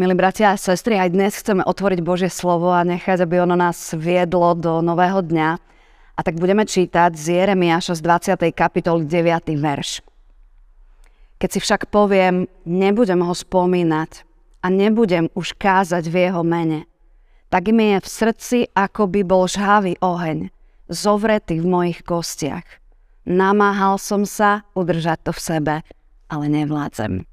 Milí bratia a sestry, aj dnes chceme otvoriť Božie slovo a nechať, aby ono nás viedlo do nového dňa. A tak budeme čítať z Jeremiáša z 20. kapitoly 9. verš. Keď si však poviem, nebudem ho spomínať a nebudem už kázať v jeho mene, tak mi je v srdci, ako by bol žhavý oheň, zovretý v mojich kostiach. Namáhal som sa udržať to v sebe, ale nevládzem.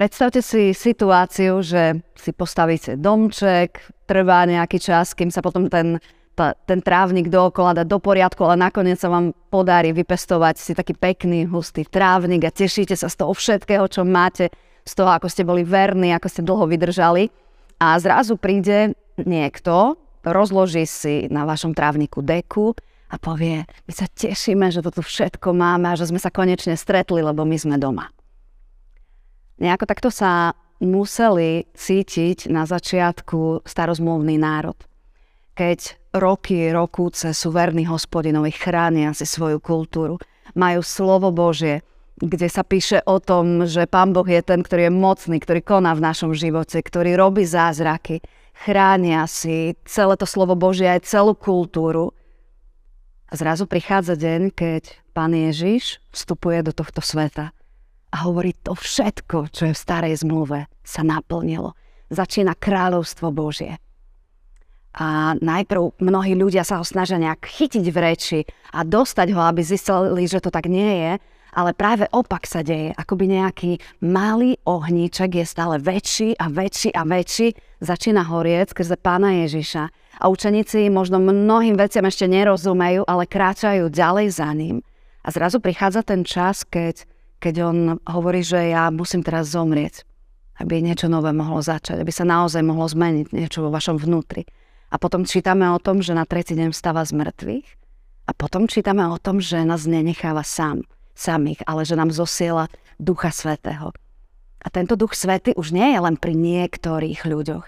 Predstavte si situáciu, že si postavíte domček, trvá nejaký čas, kým sa potom ten, ta, ten trávnik dookola dá do poriadku, ale nakoniec sa vám podarí vypestovať si taký pekný, hustý trávnik a tešíte sa z toho všetkého, čo máte, z toho, ako ste boli verní, ako ste dlho vydržali. A zrazu príde niekto, rozloží si na vašom trávniku deku a povie, my sa tešíme, že toto všetko máme a že sme sa konečne stretli, lebo my sme doma. Nejako takto sa museli cítiť na začiatku starozmluvný národ. Keď roky, rokúce sú verní hospodinovi, chránia si svoju kultúru, majú slovo Božie, kde sa píše o tom, že Pán Boh je ten, ktorý je mocný, ktorý koná v našom živote, ktorý robí zázraky, chránia si celé to slovo Božie aj celú kultúru. A zrazu prichádza deň, keď Pán Ježiš vstupuje do tohto sveta a hovorí to všetko, čo je v starej zmluve, sa naplnilo. Začína kráľovstvo Božie. A najprv mnohí ľudia sa ho snažia nejak chytiť v reči a dostať ho, aby zistili, že to tak nie je, ale práve opak sa deje. Akoby nejaký malý ohníček je stále väčší a väčší a väčší, začína horieť skrze pána Ježiša. A učeníci možno mnohým veciam ešte nerozumejú, ale kráčajú ďalej za ním. A zrazu prichádza ten čas, keď keď on hovorí, že ja musím teraz zomrieť, aby niečo nové mohlo začať, aby sa naozaj mohlo zmeniť niečo vo vašom vnútri. A potom čítame o tom, že na tretí deň vstáva z mŕtvych a potom čítame o tom, že nás nenecháva sám, samých, ale že nám zosiela Ducha Svetého. A tento Duch Svety už nie je len pri niektorých ľuďoch,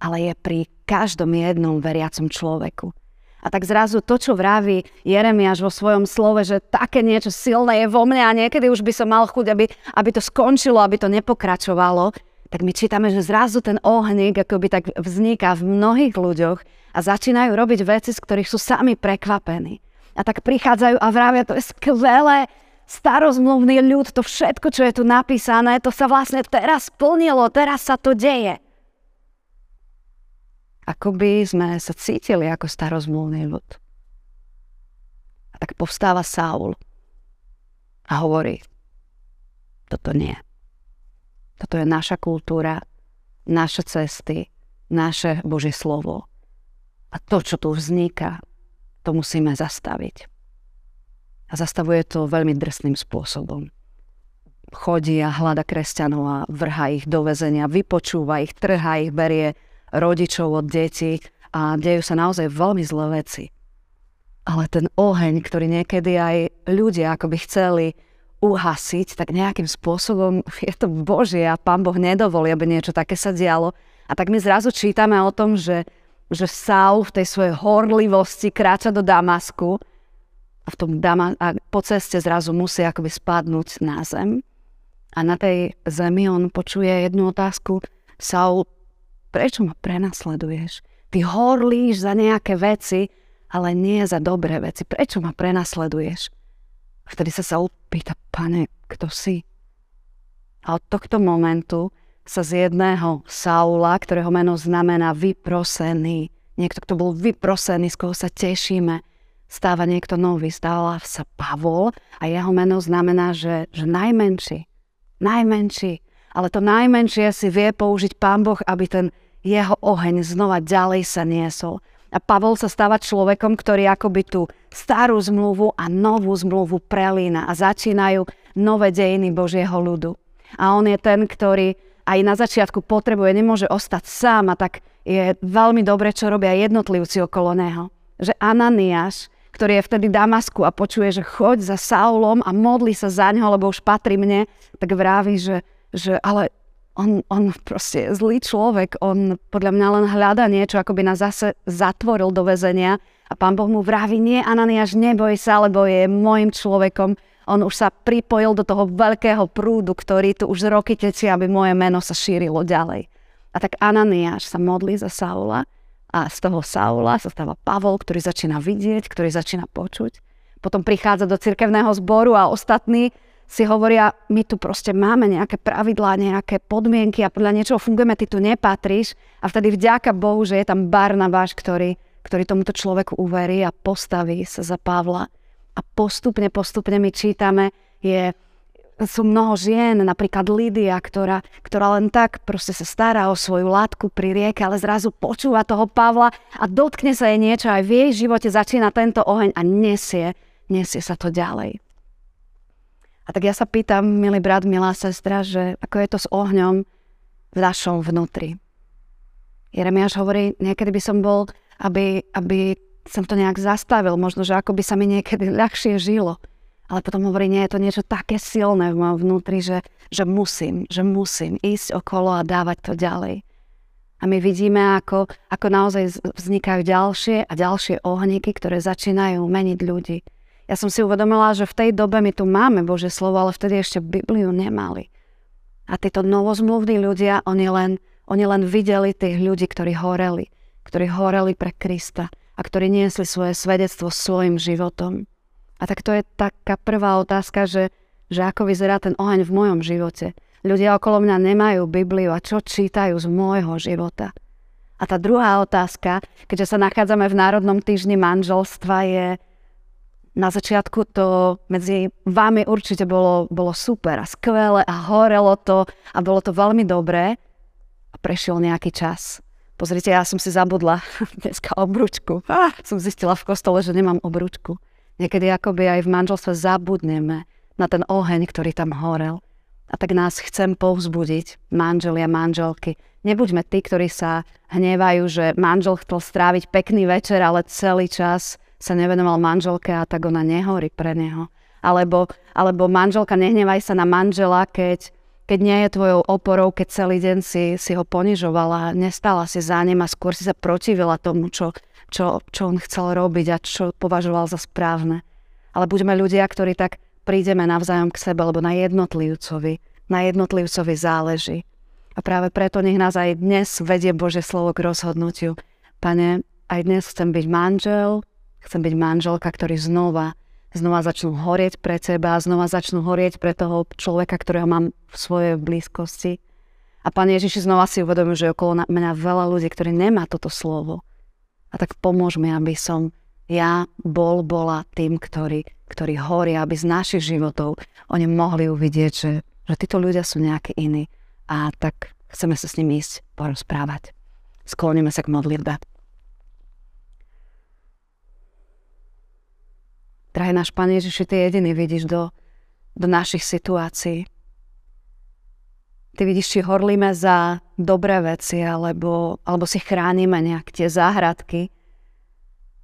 ale je pri každom jednom veriacom človeku. A tak zrazu to, čo vraví Jeremiáš vo svojom slove, že také niečo silné je vo mne a niekedy už by som mal chuť, aby, aby to skončilo, aby to nepokračovalo, tak my čítame, že zrazu ten ohník akoby tak vzniká v mnohých ľuďoch a začínajú robiť veci, z ktorých sú sami prekvapení. A tak prichádzajú a vravia, to je skvelé, starozmluvný ľud, to všetko, čo je tu napísané, to sa vlastne teraz splnilo, teraz sa to deje ako by sme sa cítili ako starozmluvný ľud. A tak povstáva Saul a hovorí, toto nie. Toto je naša kultúra, naše cesty, naše Božie slovo. A to, čo tu vzniká, to musíme zastaviť. A zastavuje to veľmi drsným spôsobom. Chodí a hľada kresťanov a vrha ich do väzenia, vypočúva ich, trhá ich, berie rodičov od detí a dejú sa naozaj veľmi zlé veci. Ale ten oheň, ktorý niekedy aj ľudia akoby chceli uhasiť, tak nejakým spôsobom je to Božie a Pán Boh nedovolí, aby niečo také sa dialo. A tak my zrazu čítame o tom, že, že Saul v tej svojej horlivosti kráča do Damasku a, v tom Dama- a po ceste zrazu musí akoby spadnúť na zem. A na tej zemi on počuje jednu otázku. Saul, Prečo ma prenasleduješ? Ty horlíš za nejaké veci, ale nie za dobré veci. Prečo ma prenasleduješ? Vtedy sa sa opýta, pane, kto si? A od tohto momentu sa z jedného Saula, ktorého meno znamená vyprosený, niekto, kto bol vyprosený, z koho sa tešíme, stáva niekto nový, stáva sa Pavol a jeho meno znamená, že, že najmenší, najmenší, ale to najmenšie si vie použiť Pán Boh, aby ten jeho oheň znova ďalej sa niesol. A Pavol sa stáva človekom, ktorý akoby tú starú zmluvu a novú zmluvu prelína a začínajú nové dejiny Božieho ľudu. A on je ten, ktorý aj na začiatku potrebuje, nemôže ostať sám a tak je veľmi dobre, čo robia jednotlivci okolo neho. Že Ananiáš, ktorý je vtedy v Damasku a počuje, že choď za Saulom a modli sa za ňo, lebo už patrí mne, tak vraví, že že ale on, on proste je zlý človek, on podľa mňa len hľada niečo, ako by nás zase zatvoril do väzenia a pán Boh mu vraví, nie Ananiáš, neboj sa, lebo je môjim človekom, On už sa pripojil do toho veľkého prúdu, ktorý tu už roky tečie, aby moje meno sa šírilo ďalej. A tak Ananiáš sa modlí za Saula a z toho Saula sa stáva Pavol, ktorý začína vidieť, ktorý začína počuť. Potom prichádza do cirkevného zboru a ostatní si hovoria, my tu proste máme nejaké pravidlá, nejaké podmienky a podľa niečoho fungujeme, ty tu nepatríš. A vtedy vďaka Bohu, že je tam Barnabáš, ktorý, ktorý tomuto človeku uverí a postaví sa za Pavla. A postupne, postupne my čítame, je, sú mnoho žien, napríklad Lídia, ktorá, ktorá len tak proste sa stará o svoju látku pri rieke, ale zrazu počúva toho Pavla a dotkne sa jej niečo, aj v jej živote začína tento oheň a nesie, nesie sa to ďalej. A tak ja sa pýtam, milý brat, milá sestra, že ako je to s ohňom v našom vnútri. Jeremiáš hovorí, niekedy by som bol, aby, aby som to nejak zastavil, možno, že ako by sa mi niekedy ľahšie žilo. Ale potom hovorí, nie je to niečo také silné v mojom vnútri, že, že musím, že musím ísť okolo a dávať to ďalej. A my vidíme, ako, ako naozaj vznikajú ďalšie a ďalšie ohníky, ktoré začínajú meniť ľudí. Ja som si uvedomila, že v tej dobe my tu máme Bože slovo, ale vtedy ešte Bibliu nemali. A títo novozmluvní ľudia, oni len, oni len videli tých ľudí, ktorí horeli, ktorí horeli pre Krista a ktorí niesli svoje svedectvo svojim životom. A tak to je taká prvá otázka, že, že ako vyzerá ten oheň v mojom živote. Ľudia okolo mňa nemajú Bibliu a čo čítajú z môjho života. A tá druhá otázka, keďže sa nachádzame v Národnom týždni manželstva, je, na začiatku to medzi vami určite bolo, bolo super a skvelé a horelo to a bolo to veľmi dobré a prešiel nejaký čas. Pozrite, ja som si zabudla dneska obručku. Ah, som zistila v kostole, že nemám obručku. Niekedy akoby aj v manželstve zabudneme na ten oheň, ktorý tam horel. A tak nás chcem povzbudiť, manželia, manželky. Nebuďme tí, ktorí sa hnevajú, že manžel chcel stráviť pekný večer, ale celý čas sa nevenoval manželke a tak ona nehorí pre neho. Alebo, alebo manželka, nehnevaj sa na manžela, keď, keď nie je tvojou oporou, keď celý deň si, si ho ponižovala, nestala si za ním a skôr si sa protivila tomu, čo, čo, čo on chcel robiť a čo považoval za správne. Ale buďme ľudia, ktorí tak prídeme navzájom k sebe, lebo na jednotlivcovi, na jednotlivcovi záleží. A práve preto nech nás aj dnes vedie Bože slovo k rozhodnutiu. Pane, aj dnes chcem byť manžel, Chcem byť manželka, ktorý znova, znova začnú horieť pre teba, znova začnú horieť pre toho človeka, ktorého mám v svojej blízkosti. A Pán Ježiš znova si uvedomil, že je okolo mňa veľa ľudí, ktorí nemá toto slovo. A tak pomôž mi, aby som ja bol, bola tým, ktorý, ktorý horí, aby z našich životov oni mohli uvidieť, že, že títo ľudia sú nejakí iní. A tak chceme sa s nimi ísť porozprávať. Skloníme sa k modlitbe. Drahý náš Pán Ježiši, Ty jediný vidíš do, do našich situácií. Ty vidíš, či horlíme za dobré veci, alebo, alebo si chránime nejak tie záhradky.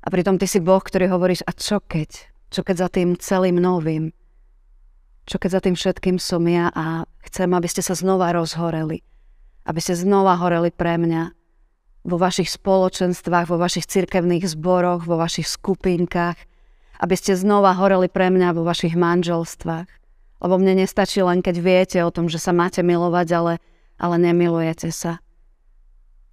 A pritom Ty si Boh, ktorý hovoríš, a čo keď? Čo keď za tým celým novým? Čo keď za tým všetkým som ja a chcem, aby ste sa znova rozhoreli. Aby ste znova horeli pre mňa vo vašich spoločenstvách, vo vašich cirkevných zboroch, vo vašich skupinkách, aby ste znova horeli pre mňa vo vašich manželstvách. Lebo mne nestačí len, keď viete o tom, že sa máte milovať, ale, ale nemilujete sa.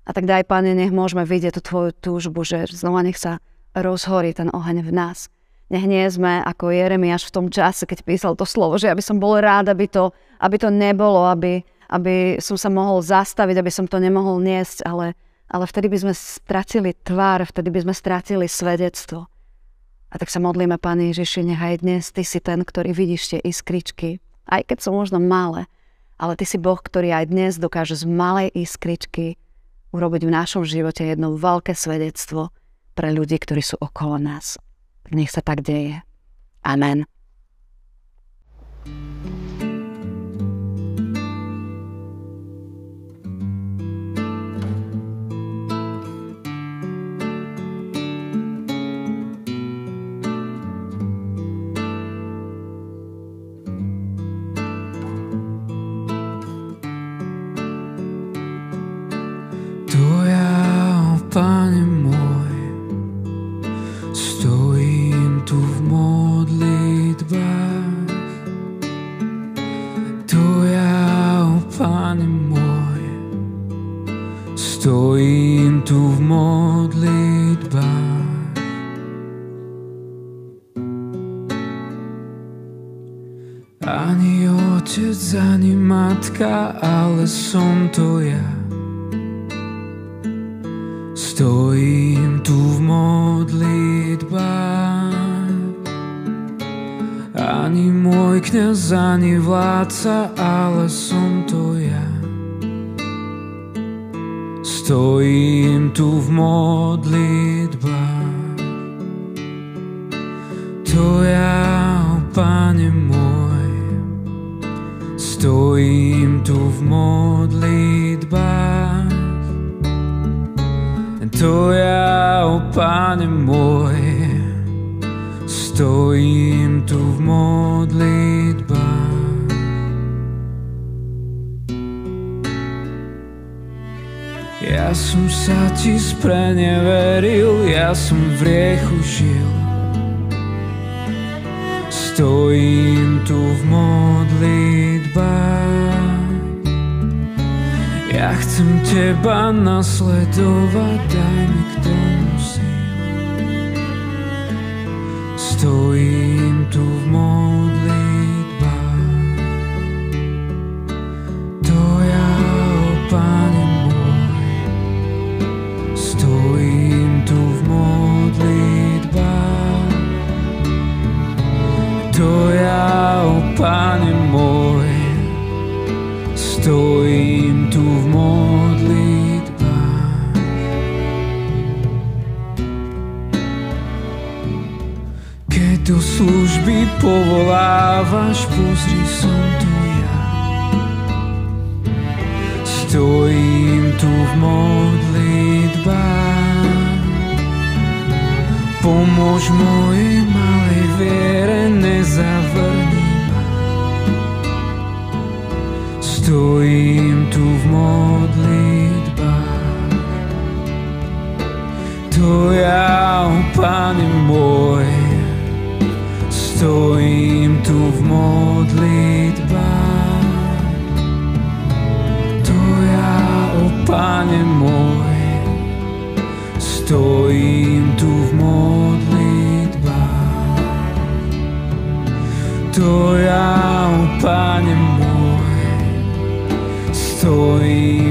A tak daj, Pane, nech môžeme vidieť tú Tvoju túžbu, že znova nech sa rozhorí ten oheň v nás. Nech nie sme ako Jeremiáš v tom čase, keď písal to slovo, že aby som bol rád, aby to, aby to nebolo, aby, aby som sa mohol zastaviť, aby som to nemohol niesť, ale, ale vtedy by sme stratili tvár, vtedy by sme stratili svedectvo. A tak sa modlíme, Pane Ježiši, nechaj dnes Ty si ten, ktorý vidíš tie iskričky, aj keď sú možno malé, ale Ty si Boh, ktorý aj dnes dokáže z malej iskričky urobiť v našom živote jedno veľké svedectvo pre ľudí, ktorí sú okolo nás. Nech sa tak deje. Amen. Stojím tu v modlitbách. Ani otec, ani matka, ale som to ja. Stojím tu v modlitbách. Ani môj kniaz, ani vládca, ale som to ja. Stojím tu v modlitbách. To ja, Pane môj, stojím tu v modlitbách. To ja, Pane môj, stojím tu v modlitbách. Ja som sa ti spreneveril, ja som v riechu žil. Stojím tu v modlitbách. Ja chcem teba nasledovať, daj mi k tomu sílu. Stojím tu v modlitbách. Pane môj, stojím tu v modlitbách. Keď do služby povolávaš, pozri som tu ja. Stojím tu v modlitbách. Pomôž mojej malej viere, nezavrni Stojím tu v modlitbách. To ja, Pane môj, stojím tu v modlitbách. To ja, Pane môj, stojím tu v modlitbách. To ja, Pane môj, stojím